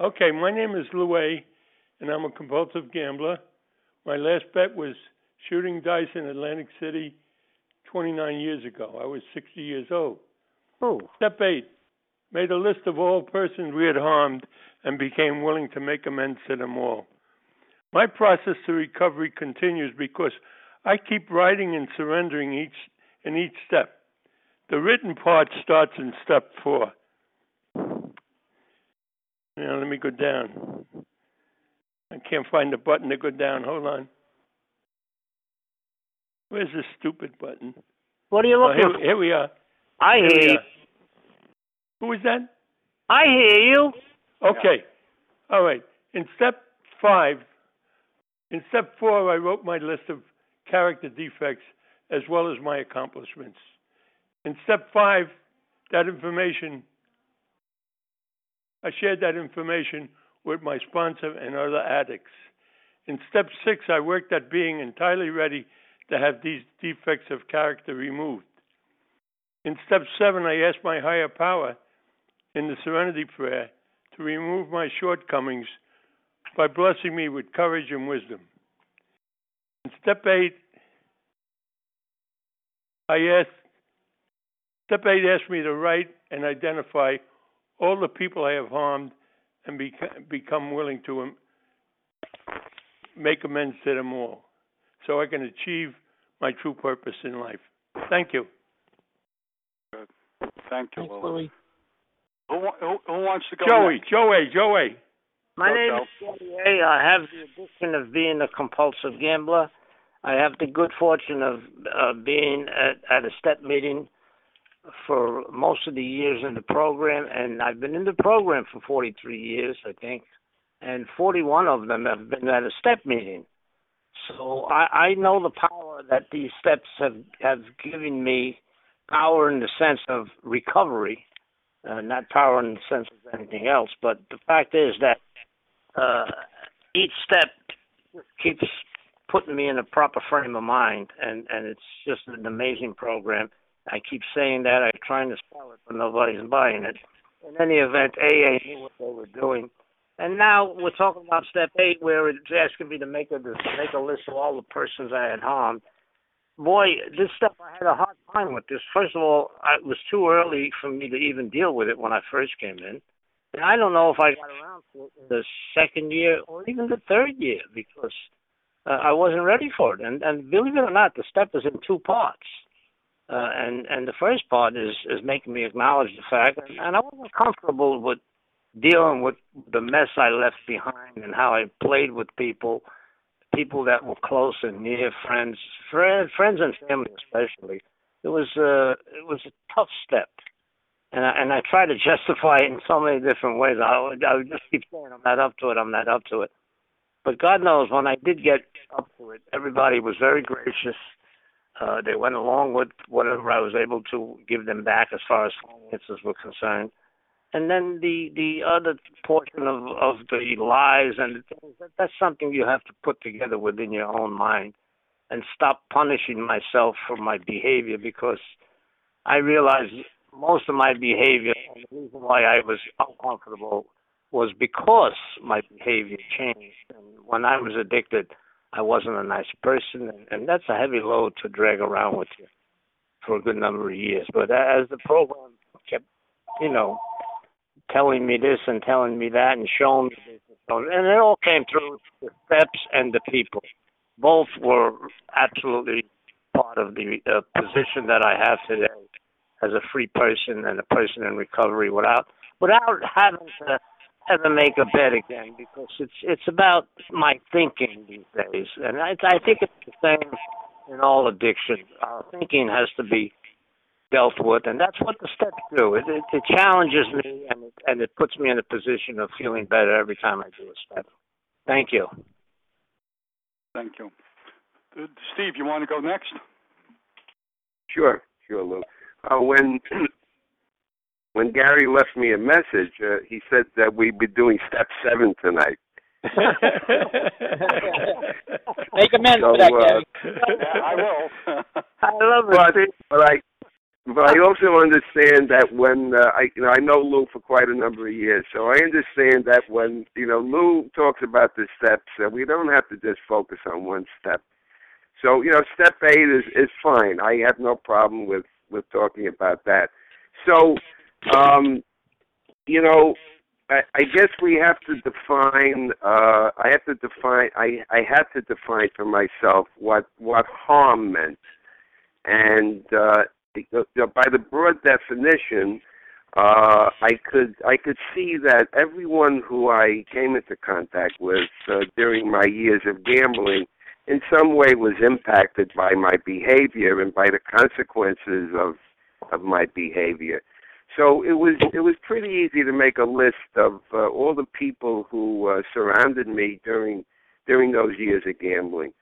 Okay, my name is Lou A, and I'm a compulsive gambler. My last bet was shooting dice in Atlantic City 29 years ago. I was 60 years old. Oh, Step eight, made a list of all persons we had harmed and became willing to make amends to them all. My process to recovery continues because I keep writing and surrendering each in each step. The written part starts in step four. Let me go down. I can't find the button to go down. Hold on. Where's this stupid button? what are you Oh, looking here, for? here we are. I Here hear you. Who is that? I hear you. Okay. All right. In step five, in step four, I wrote my list of character defects as well as my accomplishments. In step five, that information, I shared that information with my sponsor and other addicts. In step six, I worked at being entirely ready to have these defects of character removed. In step seven, I asked my higher power in the Serenity Prayer to remove my shortcomings by blessing me with courage and wisdom. In step eight, I asked, step eight asked me to write and identify all the people I have harmed and beca- become willing to make amends to them all so I can achieve my true purpose in life. Thank you. Thank you, Thanks, Louis. Louis. Who, who, who wants to go Joey, next? Joey, Joey. My Go, name is Joey A. I have the addiction of being a compulsive gambler. I have the good fortune of uh, being at, at a step meeting for most of the years in the program, and I've been in the program for 43 years, I think, and 41 of them have been at a step meeting. So I, I know the power that these steps have have given me, power in the sense of recovery, uh, not power in the sense of anything else. But the fact is that uh, each step keeps putting me in a proper frame of mind, and and it's just an amazing program. I keep saying that I'm trying to sell it, but nobody's buying it. In any event, AA knew what they were doing, and now we're talking about step eight, where it's asking me to make a make a list of all the persons I had harmed. Boy, this stuff I had a hard time with this. First of all, it was too early for me to even deal with it when I first came in. And I don't know if I got around to it in the second year or even the third year because uh, I wasn't ready for it. And and believe it or not, the step is in two parts. Uh, and and the first part is is making me acknowledge the fact, and, and I wasn't comfortable with dealing with the mess I left behind and how I played with people, people that were close and near, friends, friends, friends and family especially. It was uh, it was a tough step and I, and I try to justify it in so many different ways. I would, I would just keep saying I'm not up to it. I'm not up to it. But God knows when I did get up to it, everybody was very gracious. Uh, they went along with whatever I was able to give them back as far as finances were concerned. And then the the other portion of of the lies and that's something you have to put together within your own mind and stop punishing myself for my behavior because I realize most of my behavior the reason why I was uncomfortable was because my behavior changed. And when I was addicted, I wasn't a nice person, and, and that's a heavy load to drag around with you for a good number of years. But as the program kept, you know, telling me this and telling me that and showing me this, and, so, and it all came through the steps and the people. Both were absolutely part of the uh, position that I have today as a free person and a person in recovery without without having to ever make a bet again because it's it's about my thinking these days and I I think it's the same in all addiction. Our thinking has to be dealt with and that's what the steps do. It it, it challenges me and it, and it puts me in a position of feeling better every time I do a step. Thank you. Thank you. Uh, Steve, you want to go next? Sure, sure, Lou. Uh, when when Gary left me a message, uh, he said that we'd be doing step seven tonight. Make amends So, for that, uh, Gary. Yeah, I will. I love it. But but I but I also understand that when uh, I, you know, I know Lou for quite a number of years, so I understand that when you know Lou talks about the steps, uh, we don't have to just focus on one step. So you know, step eight is is fine. I have no problem with with talking about that. So, um, you know, I, I guess we have to define. Uh, I have to define. I I had to define for myself what what harm meant, and uh, by the broad definition, uh, I could I could see that everyone who I came into contact with uh, during my years of gambling, in some way, was impacted by my behavior and by the consequences of of my behavior. So it was it was pretty easy to make a list of uh, all the people who uh, surrounded me during during those years of gambling.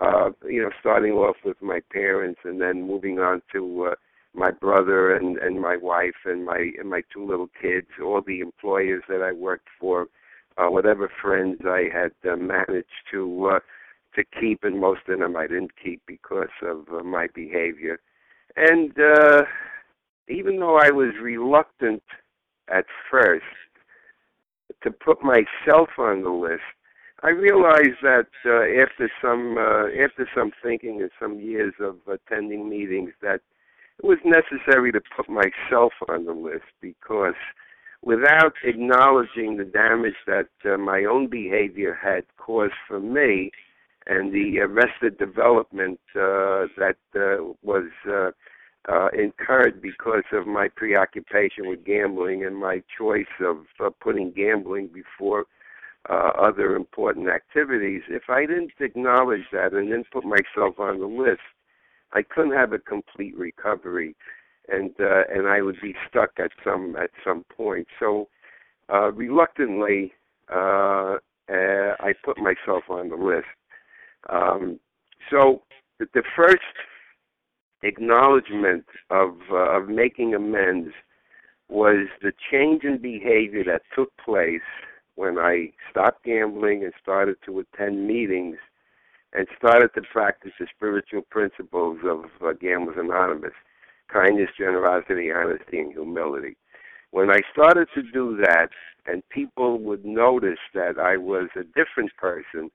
Uh, you know, starting off with my parents and then moving on to uh, my brother and and my wife and my and my two little kids, all the employers that I worked for, uh, whatever friends I had uh, managed to uh, to keep, and most of them I didn't keep because of uh, my behavior. And uh, even though I was reluctant at first to put myself on the list, I realized that uh, after some uh, after some thinking and some years of attending meetings that it was necessary to put myself on the list because without acknowledging the damage that uh, my own behavior had caused for me and the arrested development uh, that uh, was uh, uh, incurred because of my preoccupation with gambling and my choice of uh, putting gambling before uh, other important activities. If I didn't acknowledge that and then put myself on the list, I couldn't have a complete recovery, and uh, and I would be stuck at some at some point. So, uh, reluctantly, uh, uh, I put myself on the list. Um, so, the, the first acknowledgement of uh, of making amends was the change in behavior that took place when I stopped gambling and started to attend meetings and started to practice the spiritual principles of uh, Gamblers Anonymous kindness, generosity, honesty, and humility. When I started to do that, and people would notice that I was a different person,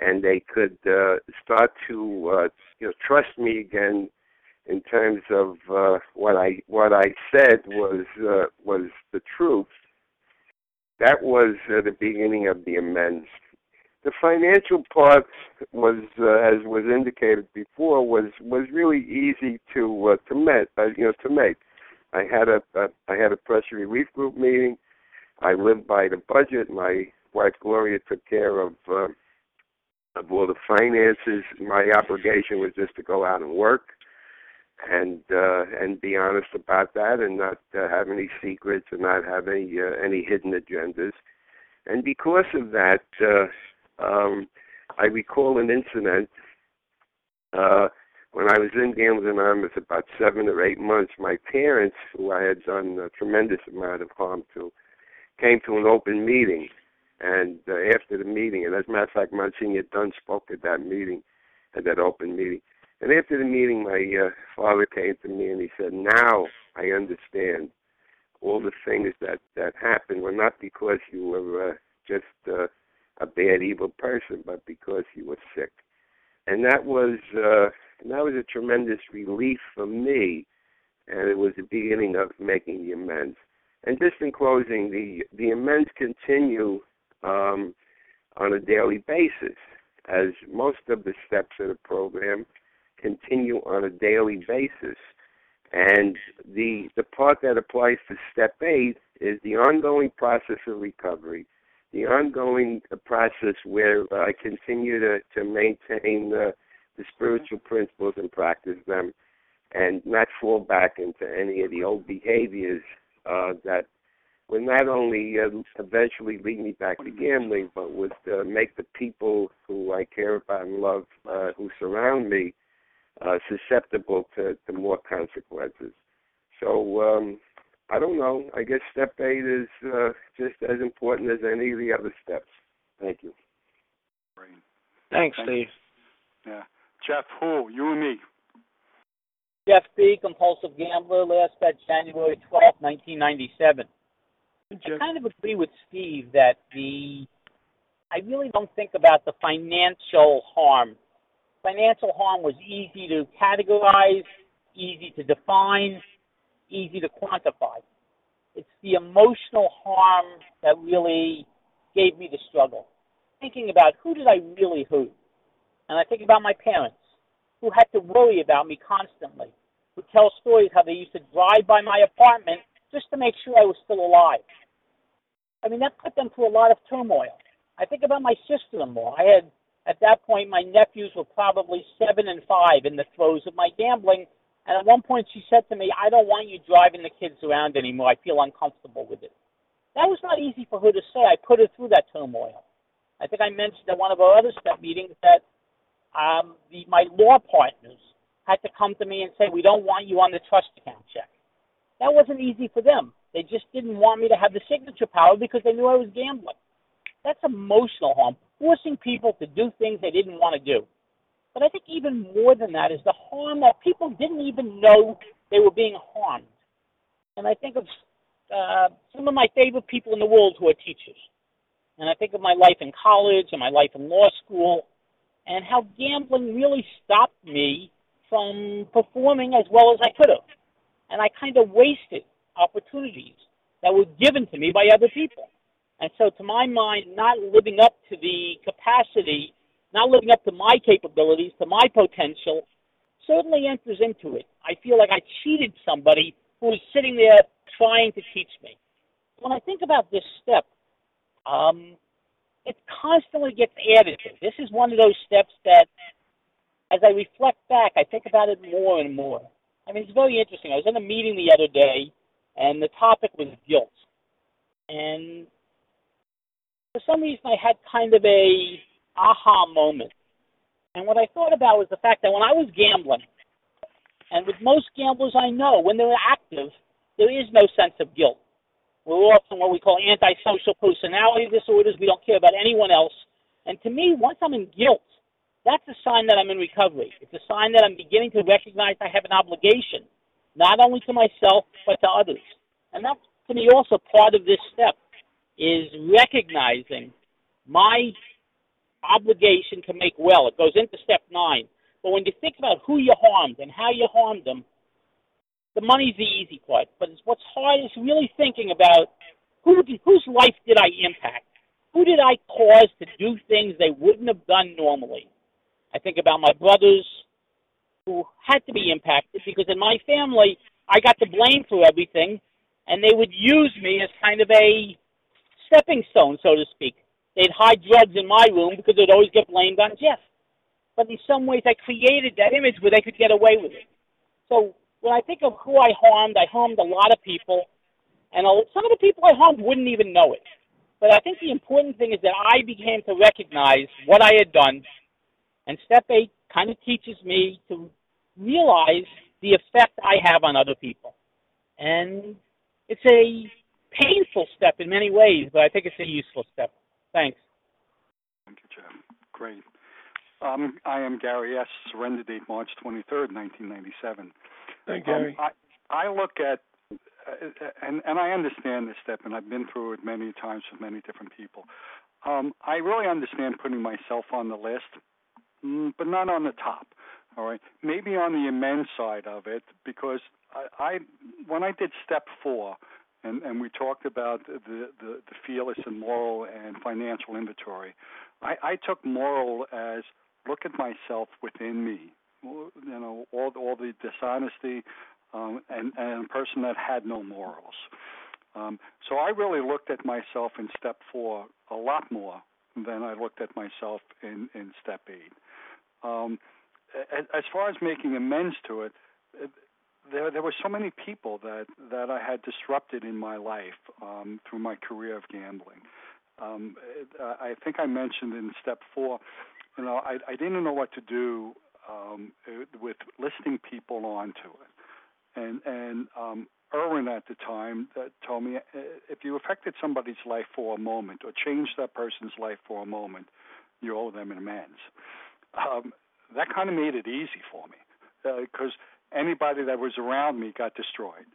and they could uh, start to uh, you know trust me again in terms of uh, what I what I said was uh, was the truth. That was uh, the beginning of the amends. The financial part was, uh, as was indicated before, was was really easy to uh, to make. Uh, you know, to make. I had a, I had a pressure relief group meeting. I lived by the budget. My wife Gloria took care of of all the finances. My obligation was just to go out and work and uh, and be honest about that, and not uh, have any secrets, and not have any uh, any hidden agendas. And because of that, uh, um, I recall an incident uh, when I was in Gamblers Anonymous about seven or eight months. My parents, who I had done a tremendous amount of harm to, came to an open meeting. And uh, after the meeting, and as a matter of fact, Monsignor Dunn spoke at that meeting, at that open meeting. And after the meeting, my uh, father came to me and he said, "Now I understand all the things that that happened were not because you were uh, just uh, a bad, evil person, but because you were sick." And that was uh, and that was a tremendous relief for me, and it was the beginning of making the amends. And just in closing, the the amends continue um, on a daily basis, as most of the steps of the program continue on a daily basis. And the the part that applies to step eight is the ongoing process of recovery, the ongoing process where I continue to to maintain the, the spiritual principles and practice them, and not fall back into any of the old behaviors uh, that would not only uh, eventually lead me back to gambling, but would uh, make the people who I care about and love, uh, who surround me, uh, susceptible to, to more consequences. So um, I don't know. I guess step eight is uh, just as important as any of the other steps. Thank you. Great. Thanks, Thank Steve. You. Yeah, Jeff, who you and me. Jeff B., compulsive gambler, last at January 12th, 1997. I kind of agree with Steve that the I really don't think about the financial harm. Financial harm was easy to categorize, easy to define, easy to quantify. It's the emotional harm that really gave me the struggle. Thinking about who did I really hurt? And I think about my parents who had to worry about me constantly, who tell stories how they used to drive by my apartment just to make sure I was still alive. I mean, that put them through a lot of turmoil. I think about my sister-in-law. I had, at that point, my nephews were probably seven and five in the throes of my gambling. And at one point, she said to me, I don't want you driving the kids around anymore. I feel uncomfortable with it. That was not easy for her to say. I put her through that turmoil. I think I mentioned at one of our other step meetings that um, the, my law partners had to come to me and say, we don't want you on the trust account check. That wasn't easy for them. They just didn't want me to have the signature power because they knew I was gambling. That's emotional harm, forcing people to do things they didn't want to do. But I think even more than that is the harm that people didn't even know they were being harmed. And I think of uh, some of my favorite people in the world who are teachers. And I think of my life in college and my life in law school and how gambling really stopped me from performing as well as I could have. And I kind of wasted opportunities that were given to me by other people. And so, to my mind, not living up to the capacity, not living up to my capabilities, to my potential, certainly enters into it. I feel like I cheated somebody who was sitting there trying to teach me. When I think about this step, um, it constantly gets added. This is one of those steps that, as I reflect back, I think about it more and more. I mean, it's very interesting. I was in a meeting the other day, and the topic was guilt. And for some reason, I had kind of a aha moment. And what I thought about was the fact that when I was gambling, and with most gamblers I know, when they're active, there is no sense of guilt. We're often what we call antisocial personality disorders. We don't care about anyone else. And to me, once I'm in guilt, that's a sign that I'm in recovery. It's a sign that I'm beginning to recognize I have an obligation, not only to myself, but to others. And that's, to me, also part of this step, is recognizing my obligation to make well. It goes into step nine. But when you think about who you harmed and how you harmed them, the money's the easy part. But it's what's hard is really thinking about who whose life did I impact? Who did I cause to do things they wouldn't have done normally? I think about my brothers who had to be impacted because in my family, I got to blame for everything, and they would use me as kind of a stepping stone, so to speak. They'd hide drugs in my room because they'd always get blamed on Jeff. But in some ways, I created that image where they could get away with it. So when I think of who I harmed, I harmed a lot of people, and some of the people I harmed wouldn't even know it. But I think the important thing is that I began to recognize what I had done, and step eight kind of teaches me to realize the effect I have on other people. And it's a painful step in many ways, but I think it's a useful step. Thanks. Thank you, Jeff. Great. Um, I am Gary S. Surrender date March 23rd, 1997. Hi, Gary. Um, I, I look at, uh, and, and I understand this step, and I've been through it many times with many different people. Um, I really understand putting myself on the list, mm, but not on the top. All right, maybe on the amends side of it, because I, I when I did step four, and, and we talked about the, the, the fearless and moral and financial inventory. I, I took moral as look at myself within me, you know, all all the dishonesty, um, and and a person that had no morals. Um, so I really looked at myself in step four a lot more than I looked at myself in in step eight. Um, as, as far as making amends to it, there there were so many people that that I had disrupted in my life um, through my career of gambling. Um, I think I mentioned in step four, you know, I, I didn't know what to do um, with listing people onto it, and and um, Irwin at the time uh, told me uh, if you affected somebody's life for a moment or changed that person's life for a moment, you owe them an amends. Um, that kind of made it easy for me because uh, anybody that was around me got destroyed.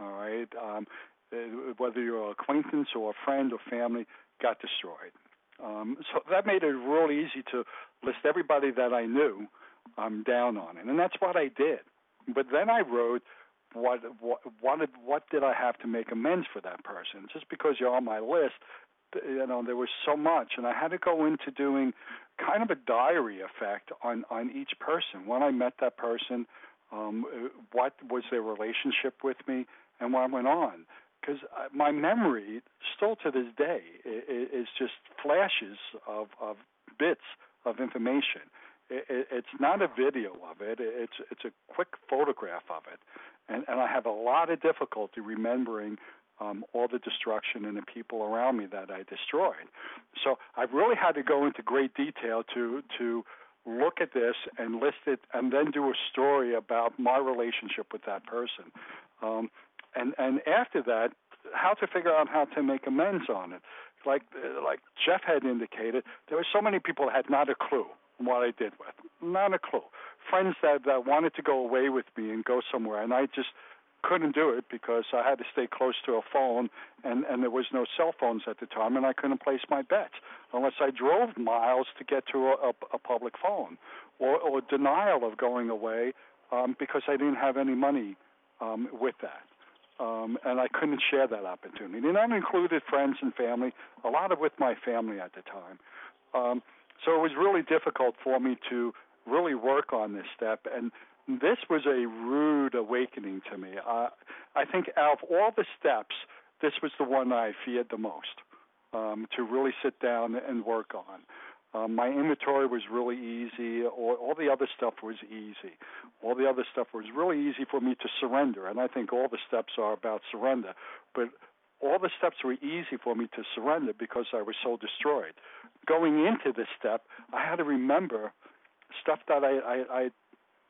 All right, um, uh, whether you're an acquaintance or a friend or family, got destroyed. Um, so that made it real easy to list everybody that I knew um, down on it, and that's what I did. But then I wrote what what what did, what did I have to make amends for that person? Just because you're on my list, you know, there was so much, and I had to go into doing kind of a diary effect on on each person. When I met that person, um, what was their relationship with me, and what went on. Because my memory, still to this day, is just flashes of, of bits of information. It's not a video of it. It's it's a quick photograph of it, and and I have a lot of difficulty remembering um, all the destruction and the people around me that I destroyed. So I've really had to go into great detail to to look at this and list it, and then do a story about my relationship with that person. Um, and and after that, how to figure out how to make amends on it. Like like Jeff had indicated, there were so many people that had not a clue what I did with, not a clue. Friends that that wanted to go away with me and go somewhere, and I just couldn't do it because I had to stay close to a phone and and there was no cell phones at the time and I couldn't place my bets unless I drove miles to get to a, a, a public phone or, or denial of going away um, because I didn't have any money um, with that. Um, and I couldn't share that opportunity. And that included friends and family, a lot of with my family at the time. Um, so it was really difficult for me to really work on this step. And this was a rude awakening to me. Uh, I think out of all the steps, this was the one I feared the most um, to really sit down and work on. Um, my inventory was really easy. All, all the other stuff was easy. All the other stuff was really easy for me to surrender. And I think all the steps are about surrender. But all the steps were easy for me to surrender because I was so destroyed. Going into this step, I had to remember stuff that I, I, I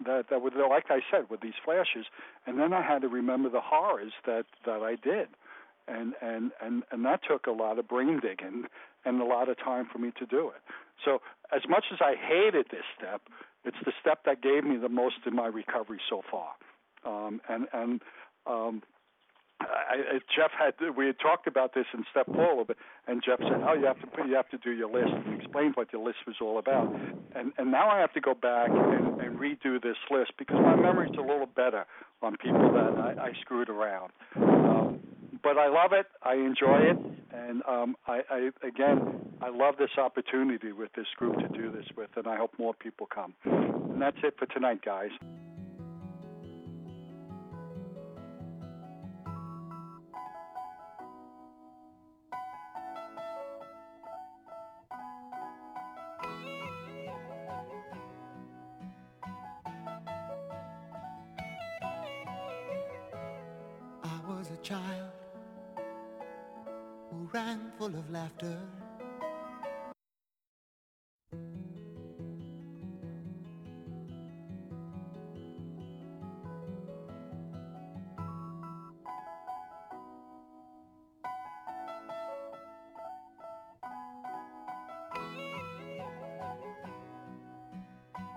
that that was like I said with these flashes, and then I had to remember the horrors that that I did, and and and and that took a lot of brain digging and a lot of time for me to do it. So as much as I hated this step, it's the step that gave me the most in my recovery so far, um, and and um, I, Jeff had we had talked about this in step four a little bit, and Jeff said, "Oh, you have to you have to do your list." And explain what your list was all about, and and now I have to go back and, and redo this list because my memory's a little better on people that I, I screwed around. Um, but I love it. I enjoy it, and um, I, I again I love this opportunity with this group to do this with, and I hope more people come. And that's it for tonight, guys. child ran full of laughter